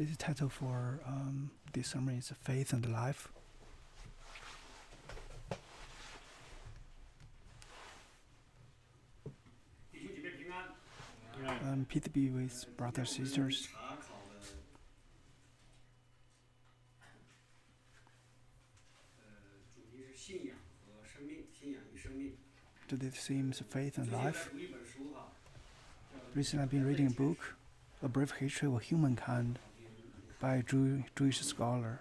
Today's title for um, this sermon is Faith and Life. Um, peace be with brothers sisters. Today's theme is faith and life. Recently, I've been reading a book, A Brief History of Humankind, by a Jew, Jewish scholar.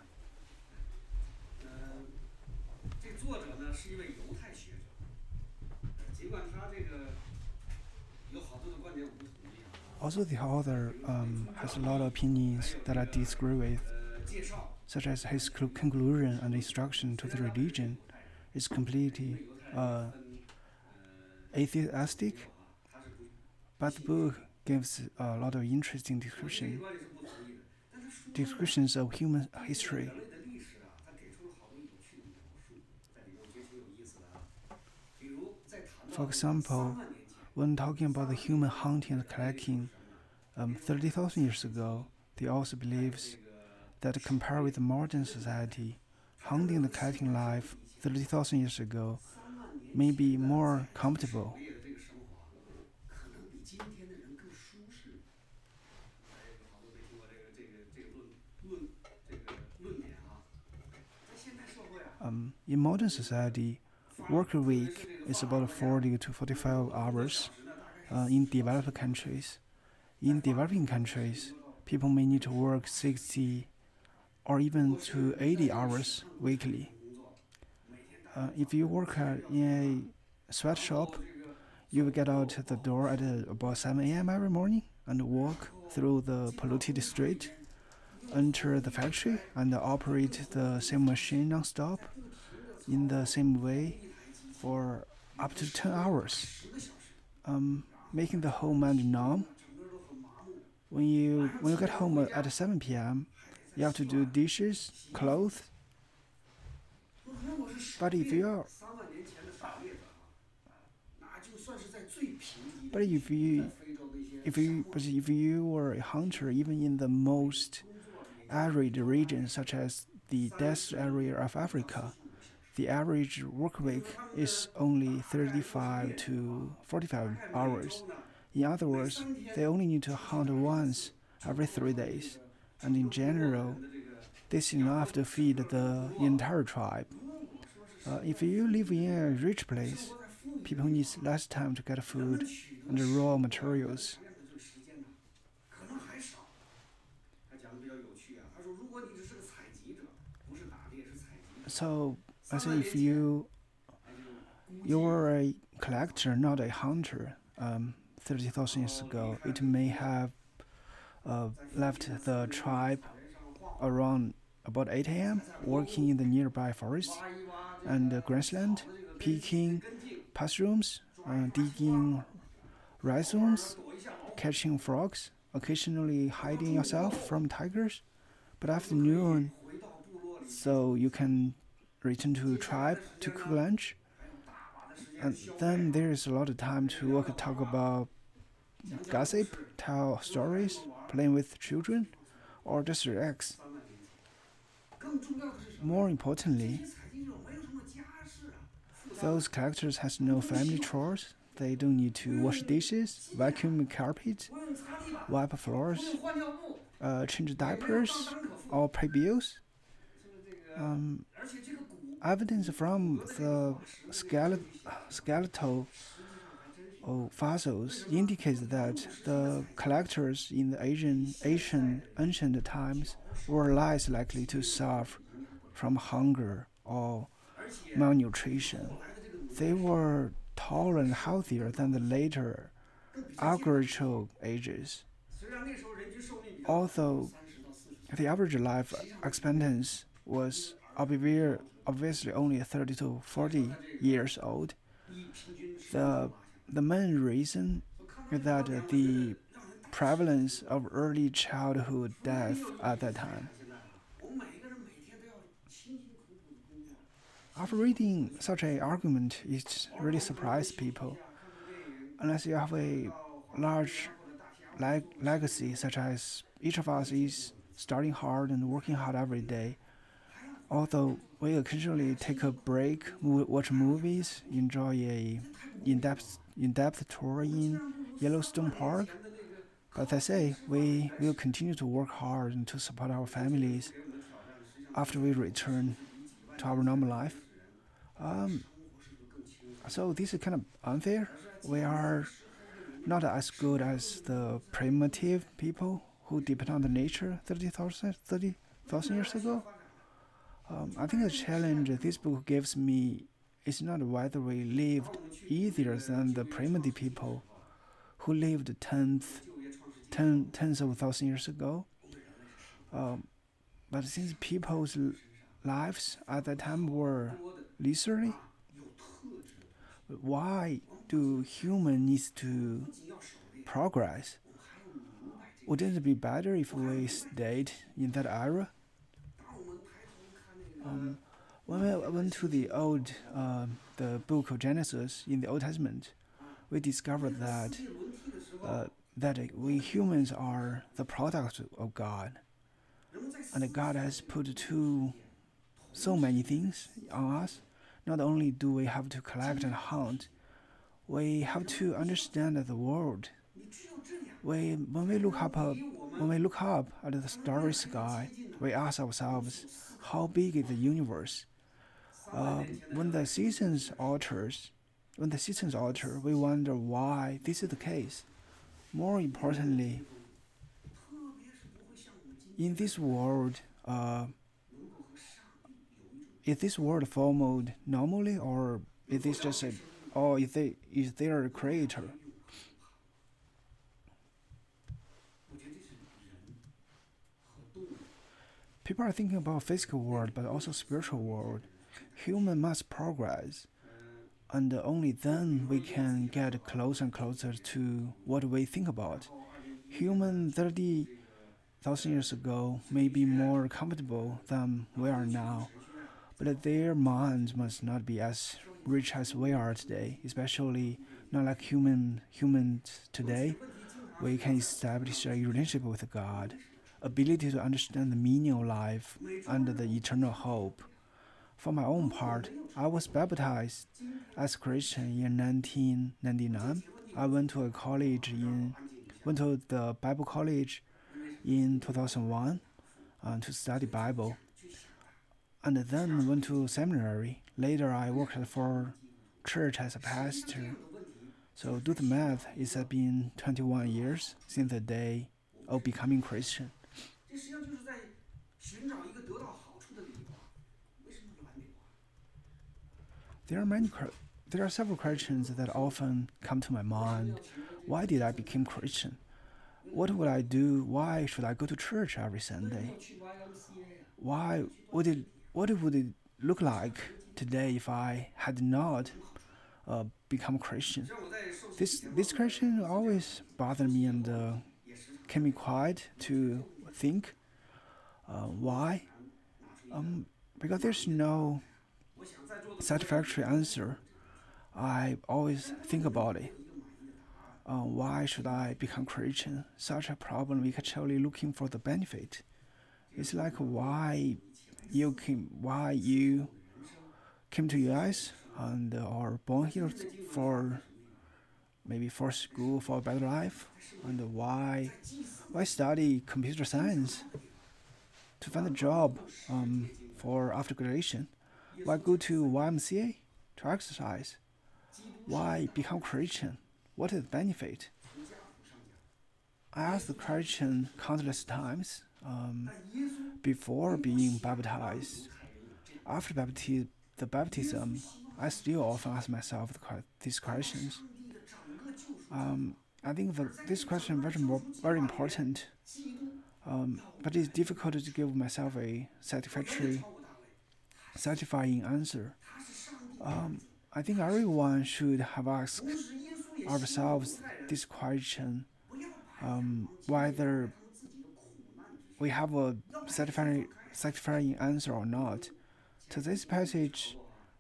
Also, the author um, has a lot of opinions that I disagree with, such as his conclusion and instruction to the religion is completely uh, atheistic, but the book gives a lot of interesting description descriptions of human history. For example, when talking about the human hunting and collecting um, 30,000 years ago, the author believes that compared with modern society, hunting and collecting life 30,000 years ago may be more comfortable. um, in modern society, worker week is about 40 to 45 hours uh, in developed countries. In developing countries, people may need to work 60 or even to 80 hours weekly. Uh, if you work uh, in a sweatshop, you will get out the door at about 7 a.m. every morning and walk through the polluted street enter the factory and operate the same machine non-stop in the same way for up to 10 hours, um, making the whole mind numb. When you, when you get home at 7 p.m., you have to do dishes, clothes. But if you are but if you if you but if you were a hunter even in the most arid regions such as the desert area of Africa, the average work week is only 35 to 45 hours. In other words, they only need to hunt once every three days, and in general, this is enough to feed the entire tribe. Uh, if you live in a rich place, people need less time to get food and raw materials. So as if you you were a collector, not a hunter, um, 30,000 years ago, it may have uh, left the tribe around about 8 a.m., working in the nearby forest and grassland, picking pastures, uh, digging rhizomes, catching frogs, occasionally hiding yourself from tigers. But after noon, so you can return to tribe to cook lunch. And then there is a lot of time to work, talk about gossip, tell stories, playing with children, or just relax. More importantly, those characters has no family chores. They don't need to wash dishes, vacuum carpets, wipe floors, uh, change diapers, or pay bills. Um, evidence from the skeletal, uh, fossils indicates that the collectors in the Asian, Asian ancient times were less likely to suffer from hunger or malnutrition. They were taller and healthier than the later agricultural ages. Although the average life expectancy was Abivir obviously only 30 to 40 years old. The, the main reason is that the prevalence of early childhood death at that time. After reading such an argument, it really surprised people. Unless you have a large leg- legacy, such as each of us is studying hard and working hard every day, Although we occasionally take a break, watch movies, enjoy a in-depth in-depth tour in Yellowstone Park, but I say we will continue to work hard to support our families after we return to our normal life. Um, so this is kind of unfair. We are not as good as the primitive people who depend on the nature 30,000 30, years ago. Um, I think the challenge this book gives me is not whether we lived easier than the primitive people who lived tenth, ten, tens of thousand years ago. Um, but since people's lives at that time were leisurely, why do humans need to progress? Wouldn't it be better if we stayed in that era? Um, when we went to the old, uh, the book of Genesis in the Old Testament, we discovered that uh, that we humans are the product of God, and God has put two so many things on us. Not only do we have to collect and hunt, we have to understand the world. We, when we look up, uh, when we look up at the starry sky, we ask ourselves, how big is the universe? Uh, when the seasons alters, when the seasons alter, we wonder why this is the case. More importantly, in this world, uh, is this world formed normally, or is this just a, or is, they, is there a creator? People are thinking about physical world, but also spiritual world. Human must progress, and only then we can get closer and closer to what we think about. Human thirty thousand years ago may be more comfortable than we are now, but their minds must not be as rich as we are today, especially not like human humans today. We can establish a relationship with God ability to understand the meaning of life and the eternal hope. For my own part, I was baptized as Christian in 1999. I went to a college in went to the Bible college in 2001 uh, to study Bible, and then went to seminary. Later, I worked for church as a pastor. So do the math. It's been 21 years since the day of becoming Christian. 这实际上就是在寻找一个得到好处的理由啊。为什么来美国？There are many. There are several questions that often come to my mind. Why did I become Christian? What would I do? Why should I go to church every Sunday? Why would it? What would it look like today if I had not uh, become Christian? This this question always bothered me and uh, kept me quiet to think. Uh, why? Um, because there's no satisfactory answer. I always think about it. Uh, why should I become Christian? Such a problem we actually looking for the benefit. It's like why you came, why you came to US and are born here for maybe for school for a better life, and why why study computer science to find a job um, for after graduation? Why go to YMCA to exercise? Why become Christian? What is the benefit? I asked the question countless times um, before being baptized. After bapti- the baptism, I still often ask myself the, these questions. Um, I think this question is very, more, very important, um, but it's difficult to give myself a satisfactory, satisfying answer. Um, I think everyone should have asked ourselves this question, um, whether we have a satisfying, satisfying answer or not. To this passage,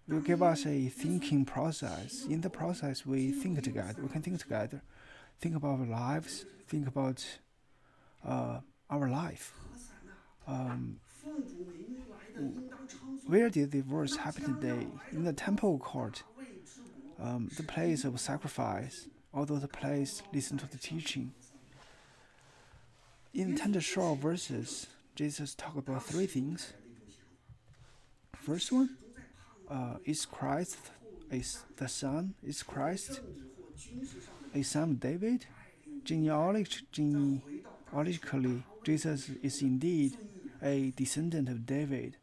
will give us a thinking process. In the process, we think together. We can think together, think about our lives, think about uh, our life. Um, where did the verse happen today? In the temple court, um, the place of sacrifice, although the place listen to the teaching. In 10 short verses, Jesus talked about three things. First one, uh, is Christ is the Son? Is Christ a son of David? Genealog- genealogically, Jesus is indeed a descendant of David,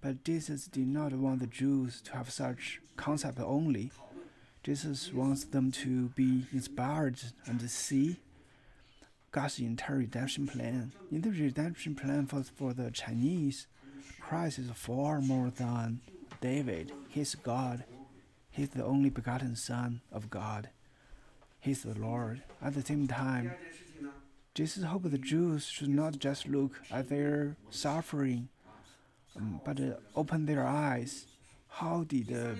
but Jesus did not want the Jews to have such concept only. Jesus wants them to be inspired and see God's entire redemption plan. In the redemption plan for, for the Chinese, Christ is far more than David. He's God. He's the only begotten Son of God. He's the Lord. At the same time, Jesus hoped the Jews should not just look at their suffering, um, but uh, open their eyes. How did uh,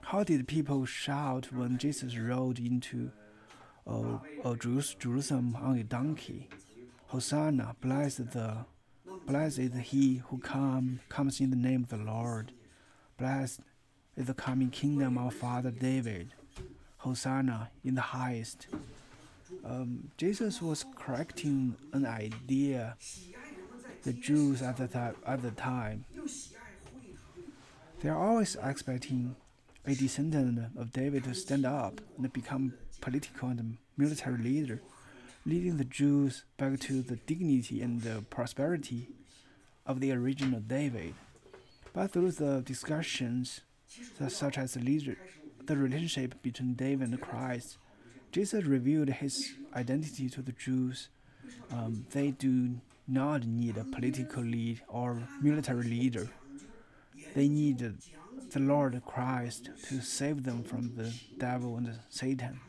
how did people shout when Jesus rode into uh, uh, Jerusalem on a donkey? Hosanna, bless the Blessed is he who come, comes in the name of the Lord. Blessed is the coming kingdom of Father David. Hosanna in the highest. Um, Jesus was correcting an idea the Jews at the, th- at the time. They are always expecting a descendant of David to stand up and become political and military leader, leading the Jews back to the dignity and the prosperity of the original David. But through the discussions, such as the, relationship between David and Christ, Jesus revealed his identity to the Jews. Um, they do not need a political lead or military leader. They need the Lord Christ to save them from the devil and Satan.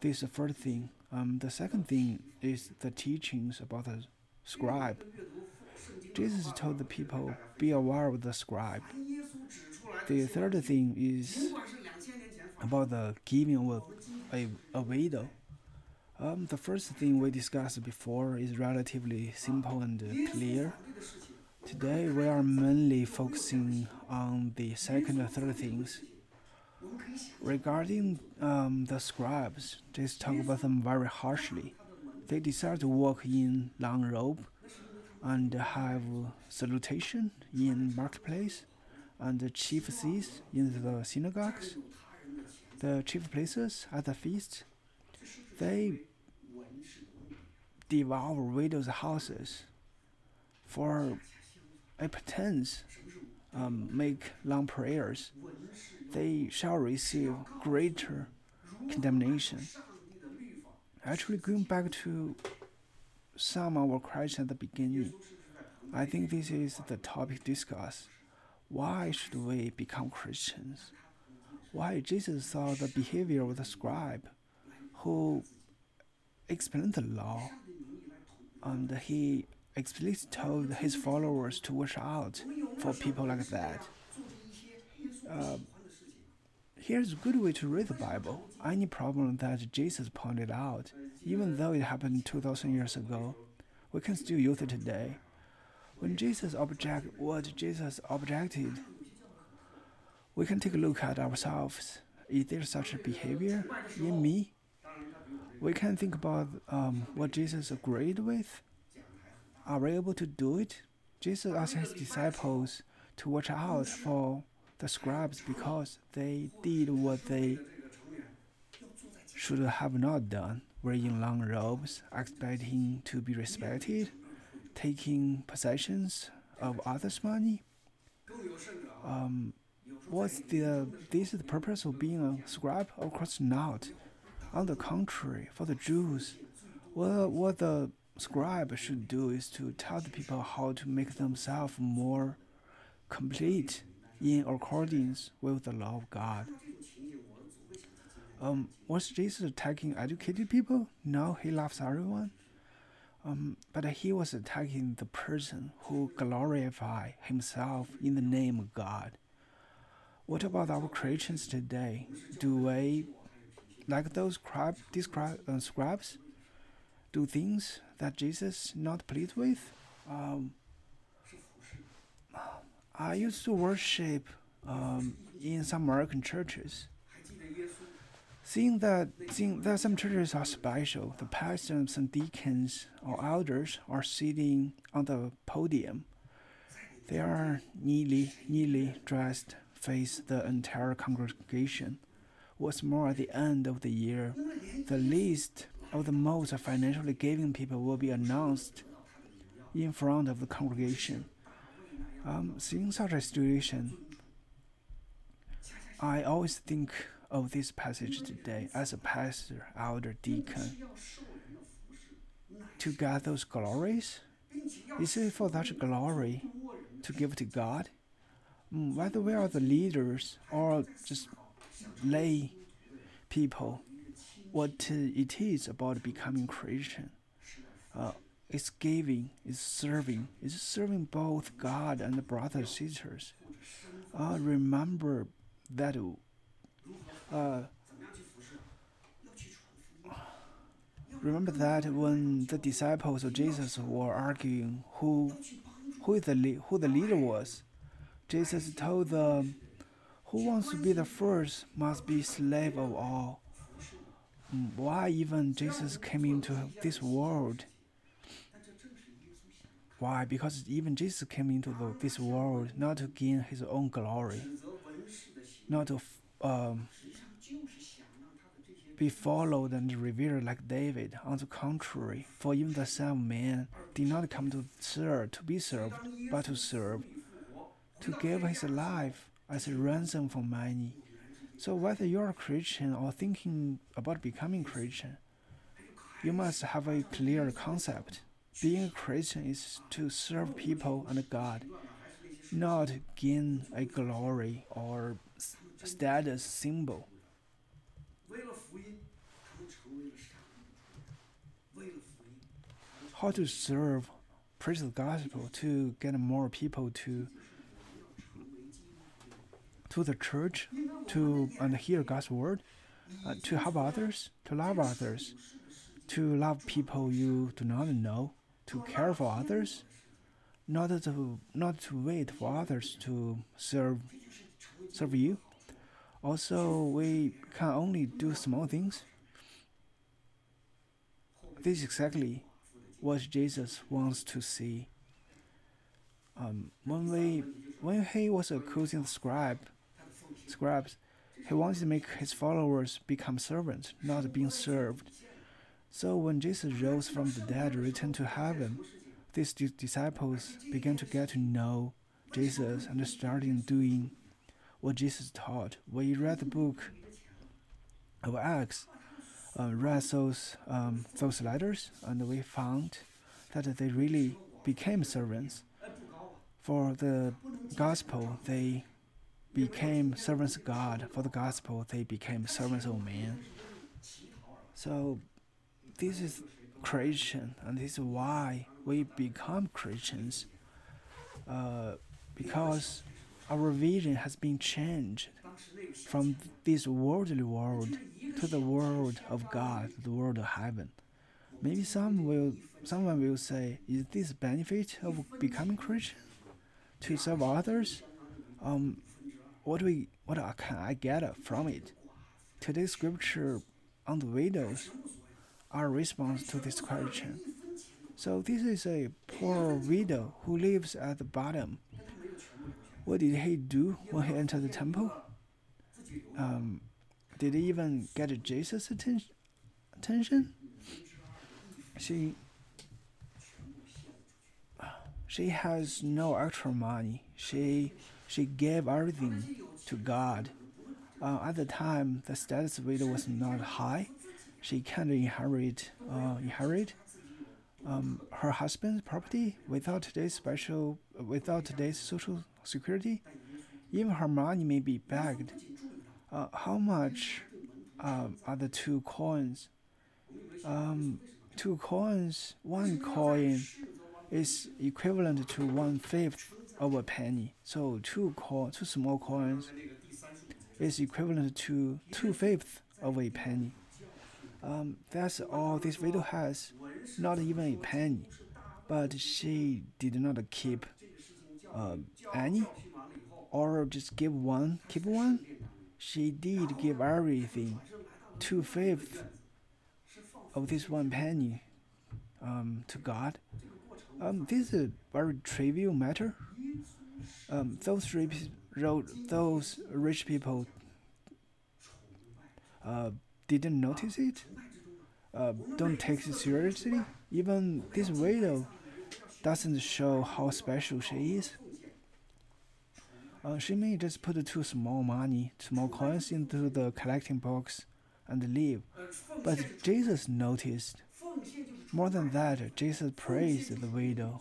This is the first thing. Um, the second thing is the teachings about the scribe. Jesus told the people, Be aware of the scribe. The third thing is about the giving of a, a widow. Um, the first thing we discussed before is relatively simple and clear. Today we are mainly focusing on the second and third things. Regarding um, the scribes, Jesus talked about them very harshly. They decided to walk in long robe and have salutation in marketplace and the chief seats in the synagogues, the chief places at the feast. They devour widows' houses for a pretense, um, make long prayers. They shall receive greater condemnation. Actually, going back to some of our questions at the beginning, I think this is the topic discussed. Why should we become Christians? Why Jesus saw the behavior of the scribe who explained the law and he explicitly told his followers to watch out for people like that. Uh, here's a good way to read the Bible. Any problem that Jesus pointed out, even though it happened 2,000 years ago, we can still use it today. When Jesus object what Jesus objected, we can take a look at ourselves. Is there such a behavior in me? We can think about um, what Jesus agreed with. Are we able to do it? Jesus asked his disciples to watch out for the scribes because they did what they should have not done, wearing long robes, expecting to be respected, taking possessions of others' money. Um, what's the this the purpose of being a scribe? Of course not. On the contrary, for the Jews, well, what the scribe should do is to tell the people how to make themselves more complete in accordance with the law of God. Um, was Jesus attacking educated people? No, he loves everyone. Um, but he was attacking the person who glorify himself in the name of God. What about our Christians today? Do we, like those crab, describe, uh, scribes, do things that Jesus not pleased with? Um, I used to worship um, in some American churches. Seeing that, seeing that some churches are special, the pastors and deacons or elders are sitting on the podium. They are neatly, neatly dressed, face the entire congregation. What's more, at the end of the year, the list of the most financially giving people will be announced in front of the congregation. Um, seeing such a situation, I always think of this passage today as a pastor, elder, deacon, to get those glories? Is it for that glory to give to God? Mm, whether we are the leaders or just lay people, what it is about becoming Christian. Uh, it's giving, it's serving, it's serving both God and brothers and sisters. Uh, remember that uh, remember that when the disciples of Jesus were arguing who who the who the leader was, Jesus told them, "Who wants to be the first must be slave of all." Why even Jesus came into this world? Why? Because even Jesus came into the, this world not to gain his own glory, not to um, be followed and revered like David. On the contrary, for even the Son of Man did not come to serve, to be served, but to serve, to give his life as a ransom for many. So whether you're a Christian or thinking about becoming Christian, you must have a clear concept. Being a Christian is to serve people and God, not gain a glory or status symbol. how to serve, preach the gospel to get more people to to the church, to and hear God's word, uh, to help others, to love others, to love people you do not know, to care for others, not to not to wait for others to serve serve you. Also, we can only do small things. This is exactly what Jesus wants to see. Um, when we when he was accusing the scribe, scribes, he wanted to make his followers become servants, not being served. So when Jesus rose from the dead, returned to heaven, these di- disciples began to get to know Jesus and started doing what Jesus taught. We read the book of Acts, uh, read those um, those letters, and we found that they really became servants. For the gospel, they became servants of God. For the gospel, they became servants of man. So, this is Christian, and this is why we become Christians. Uh, because our vision has been changed from this worldly world to the world of God, the world of heaven. Maybe some will, someone will say, "Is this benefit of becoming Christian to serve others?" Um, what we, what can I get from it? Today's scripture on the widows are response to this question. So this is a poor widow who lives at the bottom. What did he do when he entered the temple? Um, did he even get Jesus' atten- attention? She she has no extra money. She she gave everything to God. Uh, at the time, the status widow was not high. She can't inherit uh, inherit um, her husband's property without today's special without today's social security. Even her money may be begged. Uh, how much um, are the two coins? Um, two coins. One coin is equivalent to one fifth of a penny. So two coin, two small coins is equivalent to two fifths of a penny. Um, that's all this widow has, not even a penny. but she did not keep uh, any or just give one, keep one. She did give everything, two fifths of this one penny, um, to God. Um, this is a very trivial matter. Um, those rich, those rich people uh, didn't notice it. Uh, don't take it seriously. Even this widow doesn't show how special she is. Uh, she may just put two small money, small coins into the collecting box and leave. But Jesus noticed. More than that, Jesus praised the widow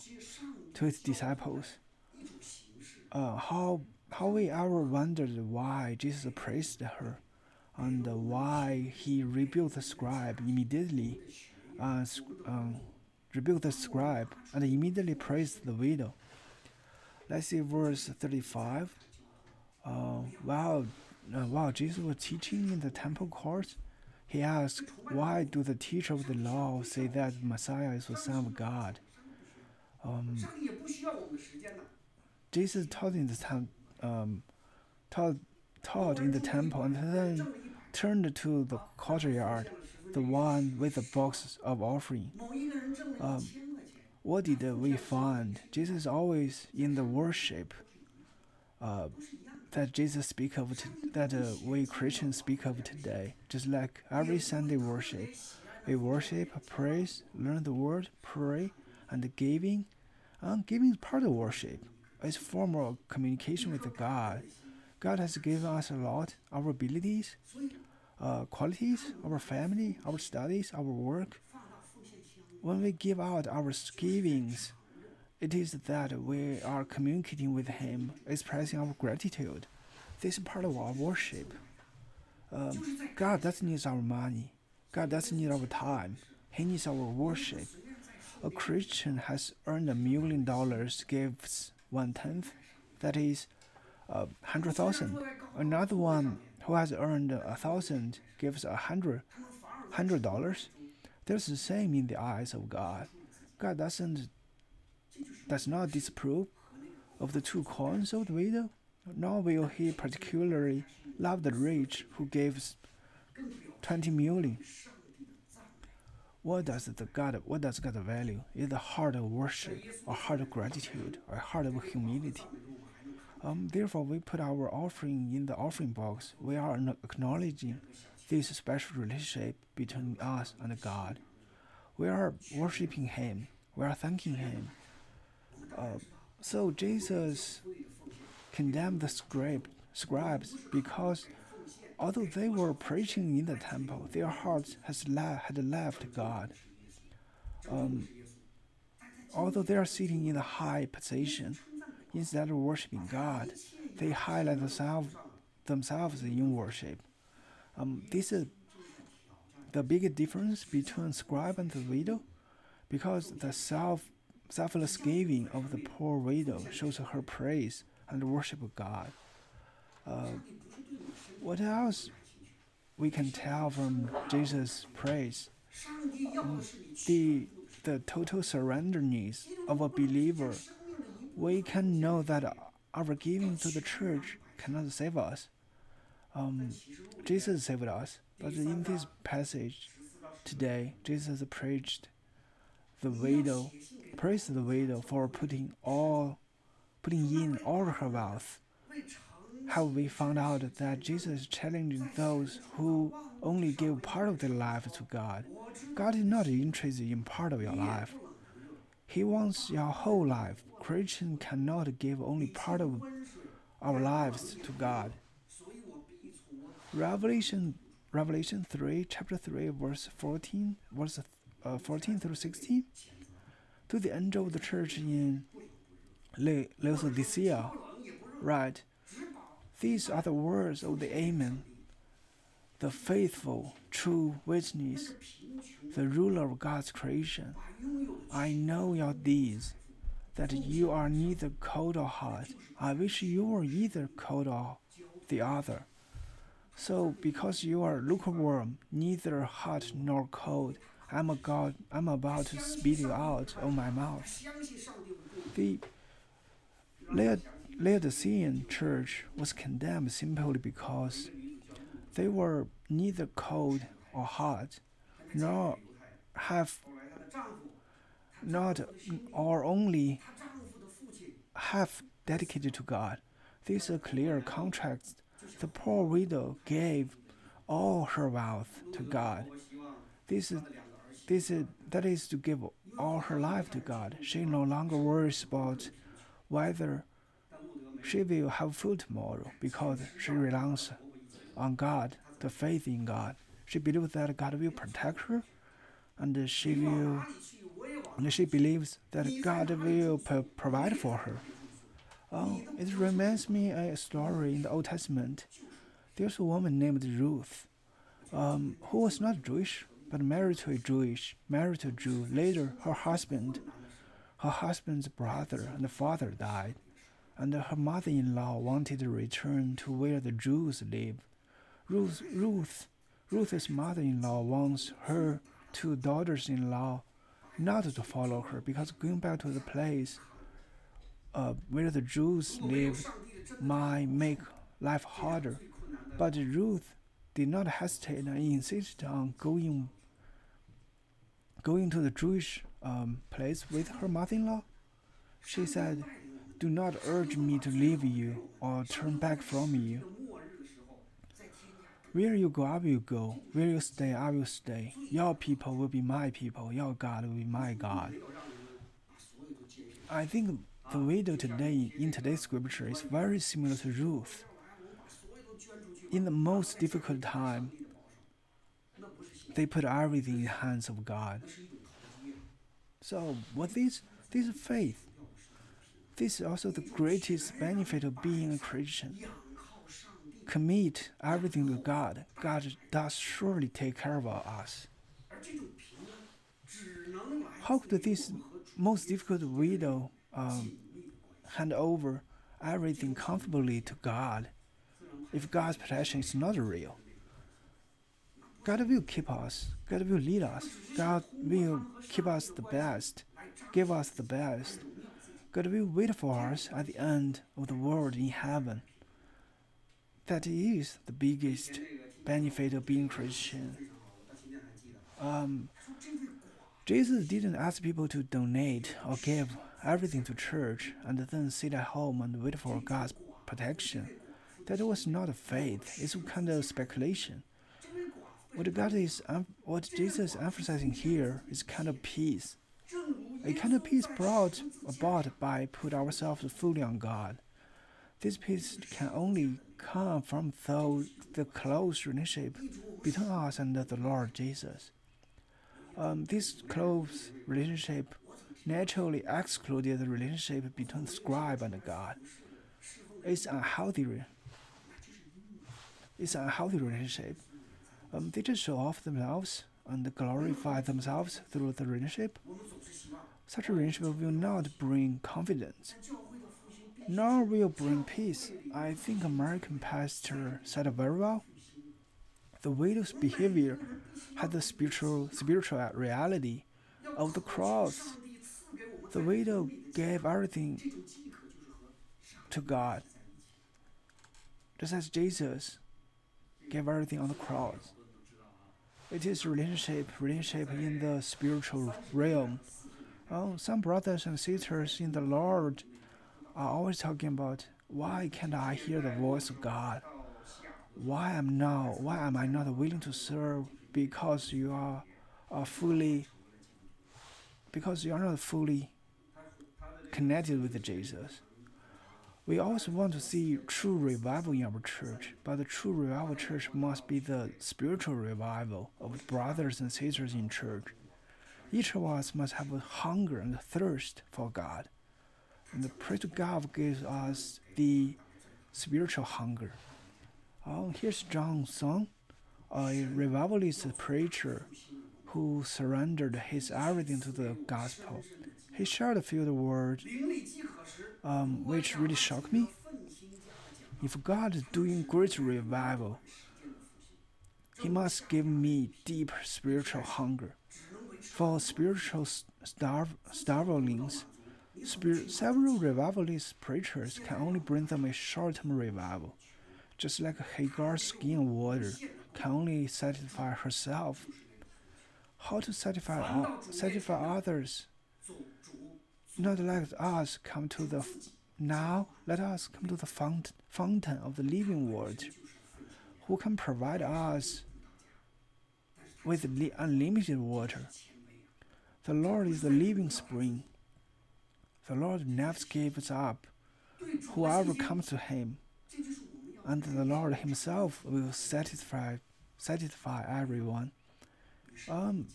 to his disciples. Uh, how how we ever wondered why Jesus praised her, and why he rebuked the scribe immediately, uh, um, rebuked the scribe and immediately praised the widow. Let's see verse 35. Uh, while, uh, while Jesus was teaching in the temple courts, he asked, Why do the teachers of the law say that Messiah is the Son of God? Um, Jesus taught in the temple, um, taught, taught in the temple and then turned to the courtyard, the one with the box of offering. Um, what did we find? Jesus always in the worship uh, that Jesus speak of that uh, we Christians speak of today. Just like every Sunday worship, we worship, praise, learn the word, pray, and giving. Um, giving is part of worship. It's form of communication with God. God has given us a lot, our abilities, uh, qualities, our family, our studies, our work, when we give out our givings, it is that we are communicating with Him, expressing our gratitude. This is part of our worship. Um, God doesn't need our money. God doesn't need our time. He needs our worship. A Christian has earned a million dollars, gives one tenth, that is, a hundred thousand. Another one who has earned a thousand gives a hundred, hundred dollars. There's the same in the eyes of God. God doesn't does not disapprove of the two coins of the widow, nor will he particularly love the rich who gives twenty million. What does the God what does God value? Is the heart of worship, a heart of gratitude, a heart of humility. Um, therefore, we put our offering in the offering box. We are acknowledging this special relationship between us and God. We are worshiping Him. We are thanking Him. Uh, so Jesus condemned the scribe, scribes because although they were preaching in the temple, their hearts has le- had left God. Um, although they are sitting in a high position, instead of worshiping God, they highlight themselves, themselves in worship. Um, this is the big difference between scribe and the widow, because the self selfless giving of the poor widow shows her praise and worship of God. Uh, what else we can tell from Jesus' praise? Um, the the total surrenderness of a believer. We can know that our giving to the church cannot save us. Um, Jesus saved us, but in this passage today, Jesus preached the widow, praised the widow for putting all, putting in all her wealth. Have we found out that Jesus is challenging those who only give part of their life to God? God is not interested in part of your life. He wants your whole life. Christian cannot give only part of our lives to God. Revelation Revelation 3 chapter 3 verse 14 verse uh, 14 through 16 to the angel of the church in Laodicea write these are the words of the Amen the faithful true witness the ruler of God's creation. I know your deeds that you are neither cold or hot. I wish you were either cold or the other so because you are lukewarm, neither hot nor cold, I'm, a God, I'm about to spit you out of my mouth. The Laodicean church was condemned simply because they were neither cold or hot, nor have not or only have dedicated to God. This is a clear contrast the poor widow gave all her wealth to God. This is, this is, that is to give all her life to God. She no longer worries about whether she will have food tomorrow because she relies on God, the faith in God. She believes that God will protect her, and she will. And she believes that God will provide for her. Oh, it reminds me a story in the Old Testament. There's a woman named Ruth, um, who was not Jewish but married to a Jewish, married to a Jew. Later, her husband, her husband's brother and father died, and her mother-in-law wanted to return to where the Jews live. Ruth, Ruth, Ruth's mother-in-law wants her two daughters-in-law not to follow her because going back to the place uh, where the Jews live might make life harder. But Ruth did not hesitate and insisted on going going to the Jewish um, place with her mother-in-law. She said, "Do not urge me to leave you or turn back from you. Where you go, I will go. Where you stay, I will stay. Your people will be my people. Your God will be my God." I think the widow today in today's scripture is very similar to Ruth. In the most difficult time, they put everything in the hands of God. So, what is this faith? This is also the greatest benefit of being a Christian. Commit everything to God. God does surely take care of us. How could this most difficult widow um, hand over everything comfortably to God, if God's protection is not real, God will keep us. God will lead us. God will keep us the best, give us the best. God will wait for us at the end of the world in heaven. That is the biggest benefit of being Christian. Um, Jesus didn't ask people to donate or give everything to church and then sit at home and wait for God's protection. That was not faith, it's kind of speculation. What God is, what Jesus is emphasizing here is kind of peace. A kind of peace brought about by put ourselves fully on God. This peace can only come from those, the close relationship between us and the Lord Jesus. Um, this close relationship naturally excluded the relationship between scribe and God. It's unhealthy. It's unhealthy relationship. Um, they just show off themselves and glorify themselves through the relationship. Such a relationship will not bring confidence, nor will bring peace. I think American pastor said very well. The widow's behavior had the spiritual spiritual reality of the cross the widow gave everything to God, just as Jesus gave everything on the cross. It is relationship, relationship in the spiritual realm. Oh, some brothers and sisters in the Lord are always talking about why can't I hear the voice of God? Why am now? Why am I not willing to serve? Because you are, are fully. Because you are not fully connected with Jesus. We also want to see true revival in our church, but the true revival church must be the spiritual revival of brothers and sisters in church. Each of us must have a hunger and a thirst for God. And the praise to God gives us the spiritual hunger. Oh, here's John Sung, a revivalist preacher who surrendered his everything to the gospel. He shared a few words um, which really shocked me. If God is doing great revival, He must give me deep spiritual hunger. For spiritual starv- starvelings, spir- several revivalist preachers can only bring them a short term revival, just like Hagar's skin and water can only satisfy herself. How to satisfy, satisfy others not let us come to the now. Let us come to the fount- fountain of the living water, who can provide us with li- unlimited water. The Lord is the living spring. The Lord never gives up whoever comes to Him, and the Lord Himself will satisfy satisfy everyone. Um,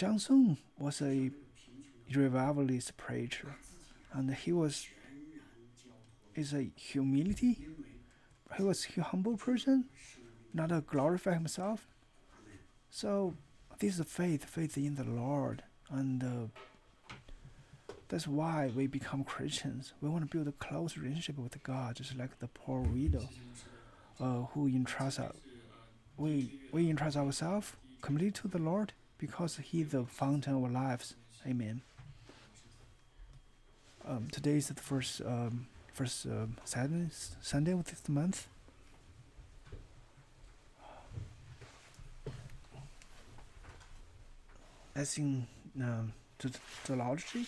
John Sung was a revivalist preacher, and he was is a humility. He was a humble person, not a glorify himself. So this is faith, faith in the Lord, and uh, that's why we become Christians. We want to build a close relationship with God, just like the poor widow, uh, who entrusts us. We we entrust ourselves completely to the Lord because He is the fountain of lives. Amen. Um, today is the first um, first um, Saturday Sunday of this month. As in um, the, the liturgy,